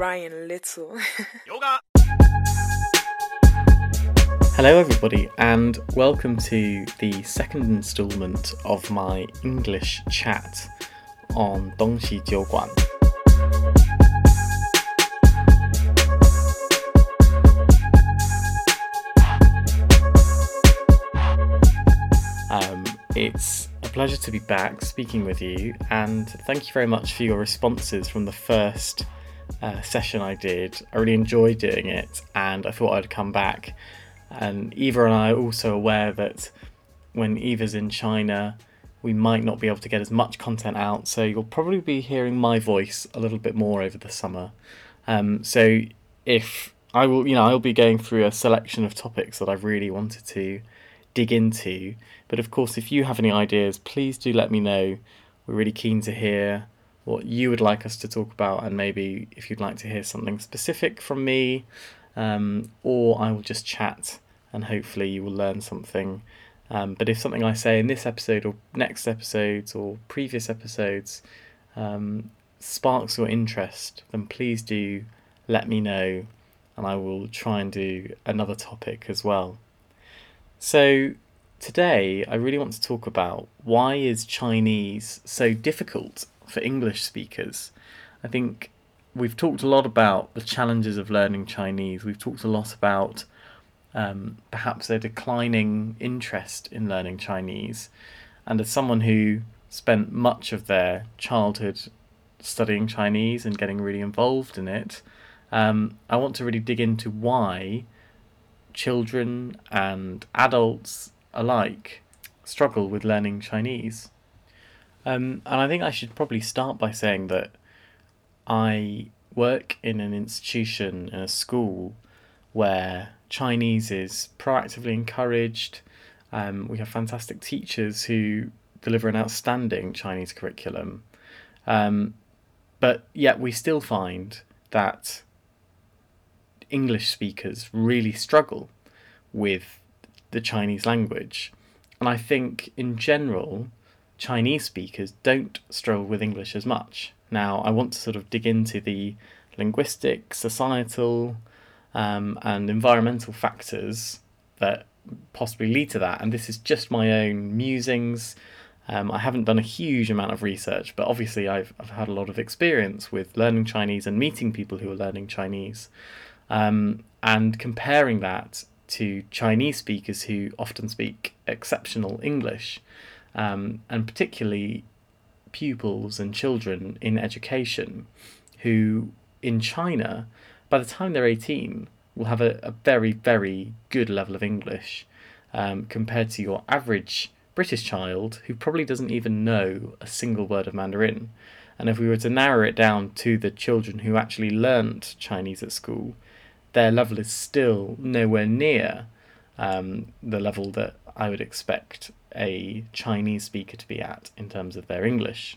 Ryan Little. Yoga. Hello, everybody, and welcome to the second instalment of my English chat on Dongxi Jiuguan. Um, it's a pleasure to be back speaking with you, and thank you very much for your responses from the first uh, session I did. I really enjoyed doing it, and I thought I'd come back. And Eva and I are also aware that when Eva's in China, we might not be able to get as much content out, so you'll probably be hearing my voice a little bit more over the summer. Um, so if I will, you know, I'll be going through a selection of topics that I've really wanted to dig into. But of course, if you have any ideas, please do let me know. We're really keen to hear what you would like us to talk about, and maybe if you'd like to hear something specific from me, um, or I will just chat and hopefully you will learn something. Um, but if something I say in this episode or next episodes or previous episodes um, sparks your interest, then please do let me know and I will try and do another topic as well. So today I really want to talk about why is Chinese so difficult for English speakers? I think we've talked a lot about the challenges of learning Chinese. We've talked a lot about um, perhaps a declining interest in learning Chinese. And as someone who spent much of their childhood studying Chinese and getting really involved in it, um, I want to really dig into why children and adults alike struggle with learning Chinese. Um, and I think I should probably start by saying that I work in an institution, in a school, where Chinese is proactively encouraged. Um, we have fantastic teachers who deliver an outstanding Chinese curriculum. Um, but yet we still find that English speakers really struggle with the Chinese language. And I think in general, Chinese speakers don't struggle with English as much. Now, I want to sort of dig into the linguistic, societal, um, and environmental factors that possibly lead to that. And this is just my own musings. Um, I haven't done a huge amount of research, but obviously I've, I've had a lot of experience with learning Chinese and meeting people who are learning Chinese um, and comparing that to Chinese speakers who often speak exceptional English, um, and particularly pupils and children in education who in China by the time they're 18, will have a, a very, very good level of English um, compared to your average British child who probably doesn't even know a single word of Mandarin. And if we were to narrow it down to the children who actually learnt Chinese at school, their level is still nowhere near um, the level that I would expect a Chinese speaker to be at in terms of their English.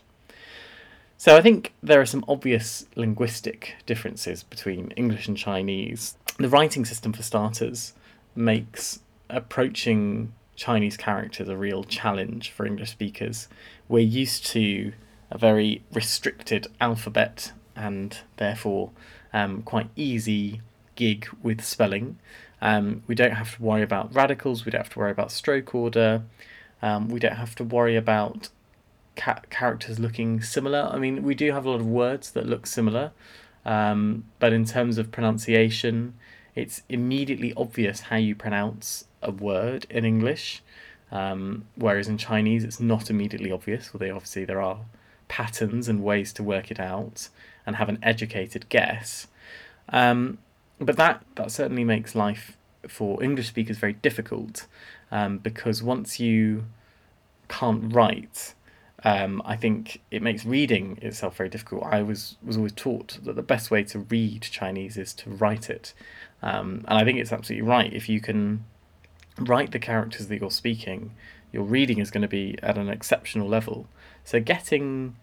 So I think there are some obvious linguistic differences between English and Chinese. The writing system, for starters, makes approaching Chinese characters a real challenge for English speakers. We're used to a very restricted alphabet and therefore um, quite easy gig with spelling. Um, we don't have to worry about radicals, we don't have to worry about stroke order, um, we don't have to worry about ca- characters looking similar. I mean, we do have a lot of words that look similar, um, but in terms of pronunciation, it's immediately obvious how you pronounce a word in English, um, whereas in Chinese it's not immediately obvious. Although obviously there are patterns and ways to work it out and have an educated guess. Um, but that that certainly makes life for English speakers very difficult um, because once you can't write um, I think it makes reading itself very difficult. I was was always taught that the best way to read Chinese is to write it, um, and I think it's absolutely right. If you can write the characters that you're speaking, your reading is going to be at an exceptional level. So getting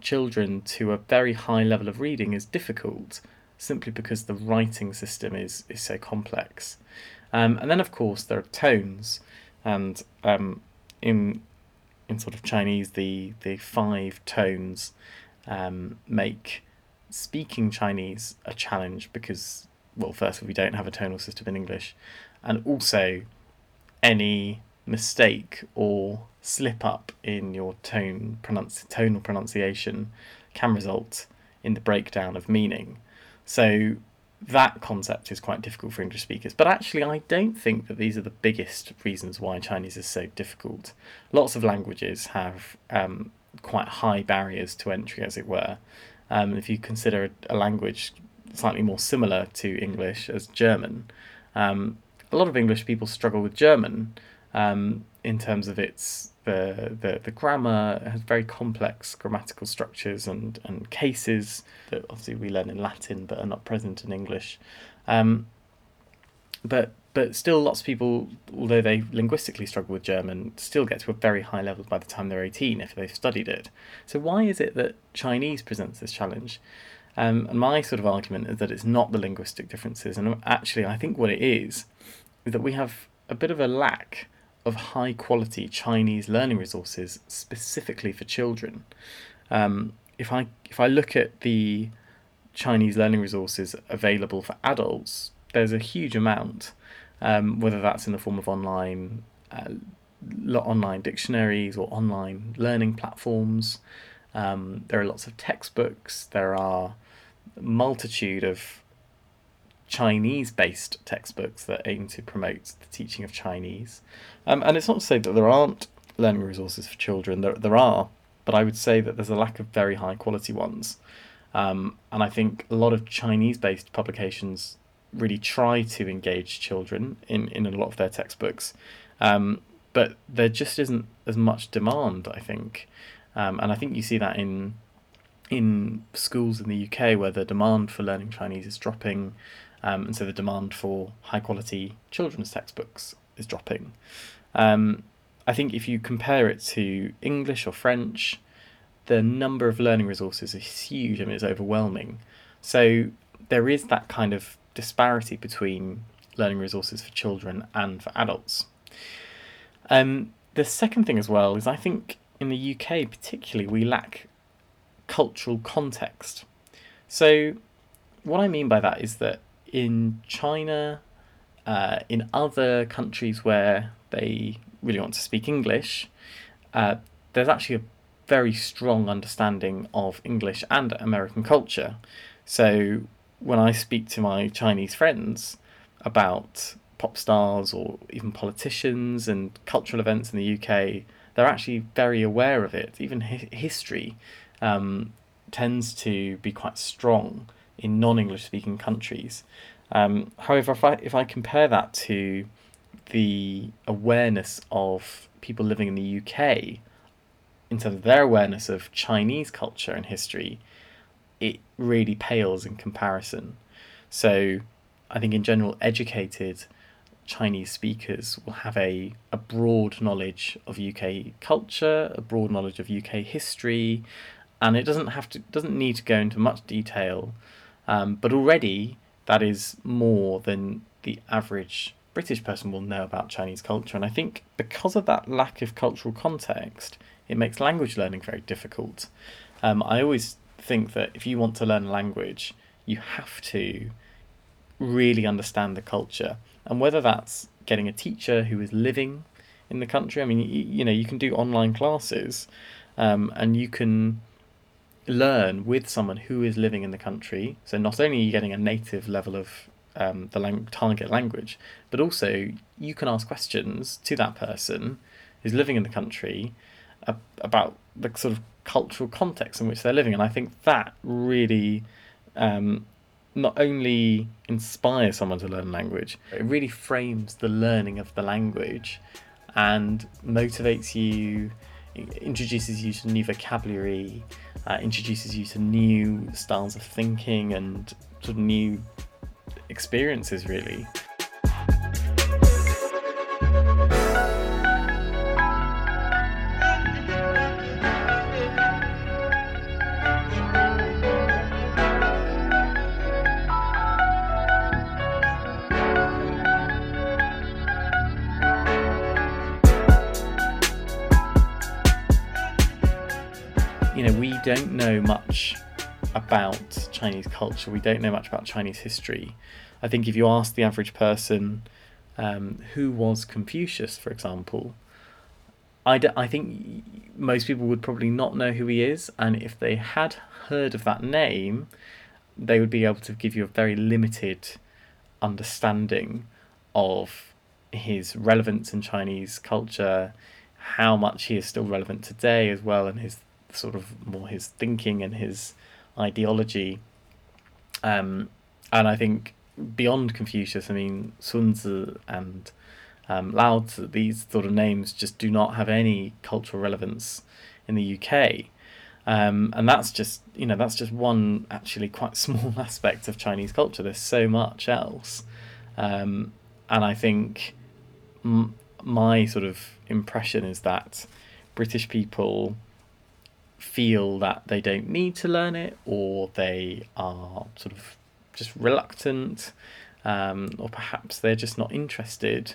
children to a very high level of reading is difficult, simply because the writing system is is so complex. Um, and then of course there are tones, and um, in in sort of Chinese, the the five tones um, make speaking Chinese a challenge because, well, first of all, we don't have a tonal system in English, and also any mistake or slip up in your tone pronunci- tonal pronunciation can result in the breakdown of meaning. So that concept is quite difficult for English speakers. But actually, I don't think that these are the biggest reasons why Chinese is so difficult. Lots of languages have um, quite high barriers to entry, as it were. Um, if you consider a language slightly more similar to English as German, um, a lot of English people struggle with German um, in terms of its the, the the grammar has very complex grammatical structures and and cases that obviously we learn in Latin but are not present in English. Um, but but still, lots of people, although they linguistically struggle with German, still get to a very high level by the time they're 18 if they've studied it. So, why is it that Chinese presents this challenge? Um, and my sort of argument is that it's not the linguistic differences. And actually, I think what it is is that we have a bit of a lack of high quality Chinese learning resources specifically for children. Um, if I if I look at the Chinese learning resources available for adults, there's a huge amount, um, whether that's in the form of online uh, online dictionaries or online learning platforms. Um, there are lots of textbooks. There are a multitude of Chinese based textbooks that aim to promote the teaching of Chinese. Um, and it's not to say that there aren't learning resources for children, there, there are, but I would say that there's a lack of very high quality ones. Um, and I think a lot of Chinese based publications really try to engage children in, in a lot of their textbooks. Um, but there just isn't as much demand, I think. Um, and I think you see that in in schools in the UK where the demand for learning Chinese is dropping, um, and so the demand for high quality children's textbooks is dropping. Um, I think if you compare it to English or French, the number of learning resources is huge. I mean, it's overwhelming. So there is that kind of disparity between learning resources for children and for adults. Um, the second thing as well is I think in the UK particularly we lack cultural context. So what I mean by that is that in China, uh, in other countries where they really want to speak English, uh, there's actually a very strong understanding of English and American culture. So when I speak to my Chinese friends about pop stars or even politicians and cultural events in the UK, they're actually very aware of it. Even hi- history um, tends to be quite strong in non-English speaking countries. Um, however, if I if I compare that to the awareness of people living in the UK in terms of their awareness of Chinese culture and history, it really pales in comparison. So, I think in general, educated Chinese speakers will have a, a broad knowledge of UK culture, a broad knowledge of UK history, and it doesn't have to doesn't need to go into much detail um, but already, that is more than the average British person will know about Chinese culture. And I think because of that lack of cultural context, it makes language learning very difficult. Um, I always think that if you want to learn a language, you have to really understand the culture. And whether that's getting a teacher who is living in the country, I mean, you, you know, you can do online classes um, and you can learn with someone who is living in the country. So not only are you getting a native level of um, the lang- target language, but also you can ask questions to that person who's living in the country about the sort of cultural context in which they're living. And I think that really um, not only inspires someone to learn language, it really frames the learning of the language and motivates you introduces you to new vocabulary, uh, introduces you to new styles of thinking and sort of new experiences, really. Don't know much about Chinese culture. We don't know much about Chinese history. I think if you ask the average person um, who was Confucius, for example, I, d- I think most people would probably not know who he is, and if they had heard of that name, they would be able to give you a very limited understanding of his relevance in Chinese culture, how much he is still relevant today as well, and his sort of more his thinking and his ideology. Um, and I think beyond Confucius, I mean Sun Tzu and um, Lao Tzu, these sort of names just do not have any cultural relevance in the UK. Um, and that's just you know that's just one actually quite small aspect of Chinese culture. There's so much else, um, and I think m- my sort of impression is that British people feel that they don't need to learn it, or they are sort of just reluctant, um, or perhaps they're just not interested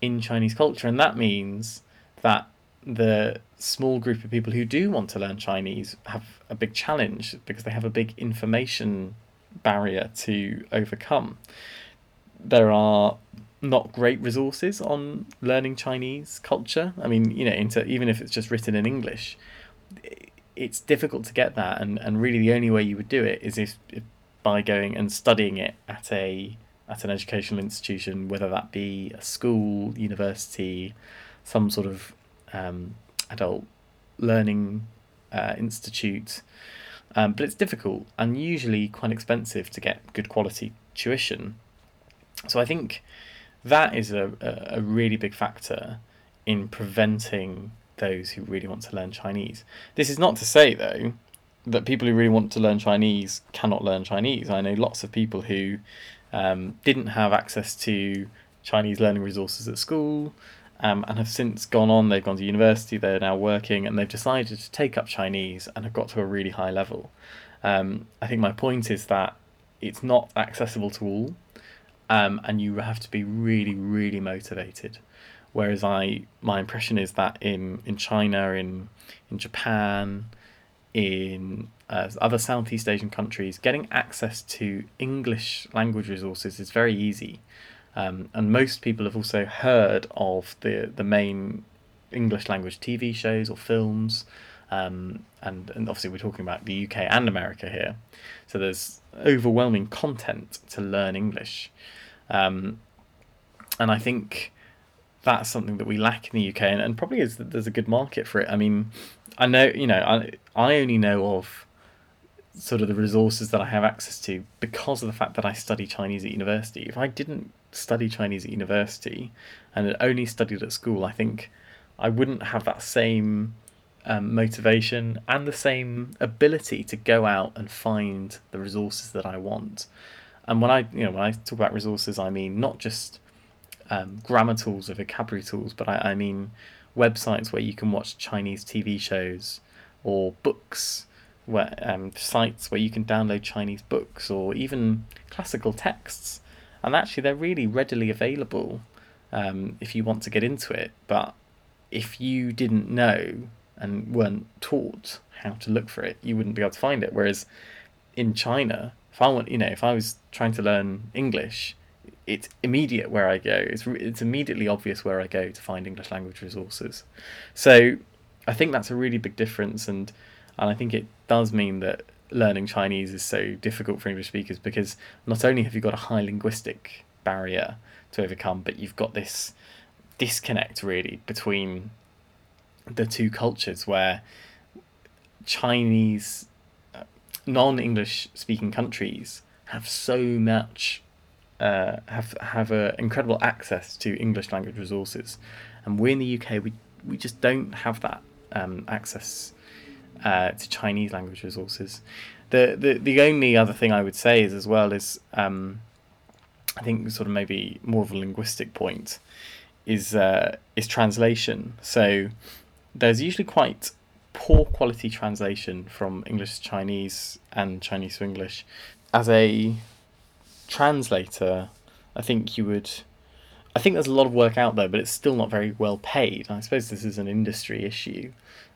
in Chinese culture, and that means that the small group of people who do want to learn Chinese have a big challenge because they have a big information barrier to overcome. There are not great resources on learning Chinese culture. I mean, you know, into even if it's just written in English, it's difficult to get that, and, and really the only way you would do it is if, if by going and studying it at a at an educational institution, whether that be a school, university, some sort of um, adult learning uh, institute. Um, but it's difficult and usually quite expensive to get good quality tuition. So I think that is a, a, a really big factor in preventing those who really want to learn Chinese. This is not to say, though, that people who really want to learn Chinese cannot learn Chinese. I know lots of people who um, didn't have access to Chinese learning resources at school um, and have since gone on. They've gone to university, they're now working, and they've decided to take up Chinese and have got to a really high level. Um, I think my point is that it's not accessible to all, um, and you have to be really, really motivated. Whereas I, my impression is that in in China, in in Japan, in uh, other Southeast Asian countries, getting access to English language resources is very easy. Um, and most people have also heard of the, the main English language TV shows or films. Um, and, and obviously, we're talking about the UK and America here. So there's overwhelming content to learn English. Um, and I think that's something that we lack in the UK, and, and probably is that there's a good market for it. I mean, I know, you know, I, I only know of sort of the resources that I have access to because of the fact that I study Chinese at university. If I didn't study Chinese at university and had only studied at school, I think I wouldn't have that same um, motivation and the same ability to go out and find the resources that I want. And when I, you know, when I talk about resources, I mean not just um, grammar tools or vocabulary tools, but I, I mean websites where you can watch Chinese TV shows or books where um, sites where you can download Chinese books or even classical texts, and actually they're really readily available um, if you want to get into it. But if you didn't know and weren't taught how to look for it, you wouldn't be able to find it. Whereas in China, if I want, you know, if I was trying to learn English, it's immediate where I go. It's it's immediately obvious where I go to find English language resources. So I think that's a really big difference, and and I think it does mean that learning Chinese is so difficult for English speakers because not only have you got a high linguistic barrier to overcome, but you've got this disconnect really between the two cultures where Chinese uh, non-English speaking countries have so much uh, have have a incredible access to English language resources, and we in the UK we we just don't have that um, access uh, to Chinese language resources. The, the the only other thing I would say is as well is um, I think sort of maybe more of a linguistic point is uh, is translation. So there's usually quite poor quality translation from English to Chinese and Chinese to English. As a translator, I think you would I think there's a lot of work out there, but it's still not very well paid. I suppose this is an industry issue.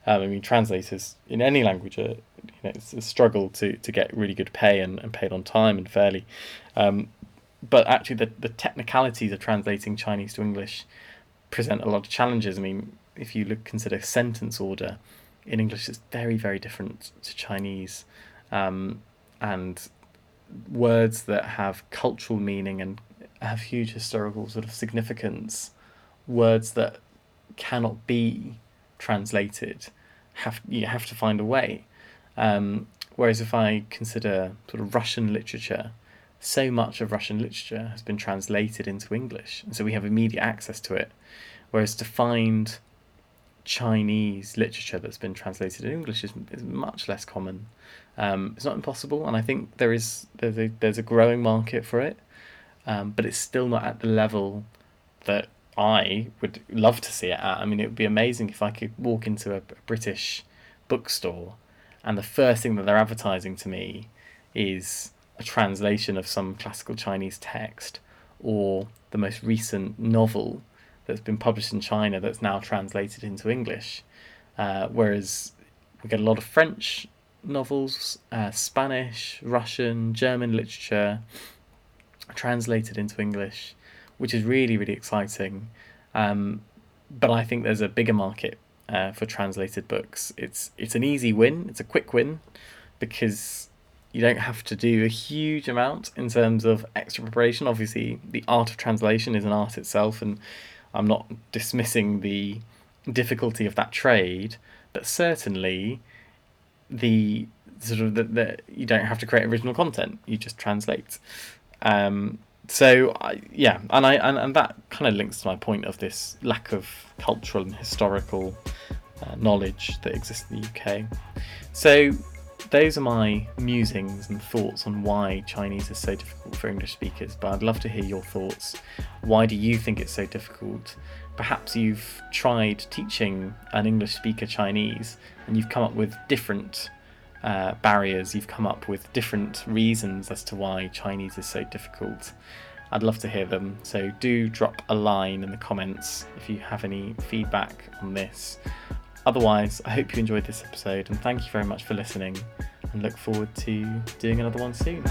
Um, I mean, translators in any language are, you know, it's a struggle to, to get really good pay and, and paid on time and fairly. Um, but actually, the, the technicalities of translating Chinese to English present a lot of challenges. I mean, if you look consider sentence order in English, it's very very different to Chinese, um, and words that have cultural meaning and have huge historical sort of significance, words that cannot be translated, have you have to find a way. Um, whereas if I consider sort of Russian literature, so much of Russian literature has been translated into English, and so we have immediate access to it. Whereas to find Chinese literature that's been translated in English is, is much less common. Um, it's not impossible, and I think there is there's a, there's a growing market for it, um, but it's still not at the level that I would love to see it at. I mean, it would be amazing if I could walk into a, a British bookstore, and the first thing that they're advertising to me is a translation of some classical Chinese text or the most recent novel that's been published in China that's now translated into English. Uh, whereas we get a lot of French novels, uh, Spanish, Russian, German literature translated into English, which is really, really exciting. Um, but I think there's a bigger market uh, for translated books. It's it's an easy win. It's a quick win because you don't have to do a huge amount in terms of extra preparation. Obviously, the art of translation is an art itself, and I'm not dismissing the difficulty of that trade, but certainly the sort of that you don't have to create original content; you just translate. Um, so I, yeah, and I and, and that kind of links to my point of this lack of cultural and historical uh, knowledge that exists in the UK. So those are my musings and thoughts on why Chinese is so difficult for English speakers, but I'd love to hear your thoughts. Why do you think it's so difficult? Perhaps you've tried teaching an English speaker Chinese and you've come up with different uh, barriers, you've come up with different reasons as to why Chinese is so difficult. I'd love to hear them, so do drop a line in the comments if you have any feedback on this. Otherwise, I hope you enjoyed this episode and thank you very much for listening and look forward to doing another one soon.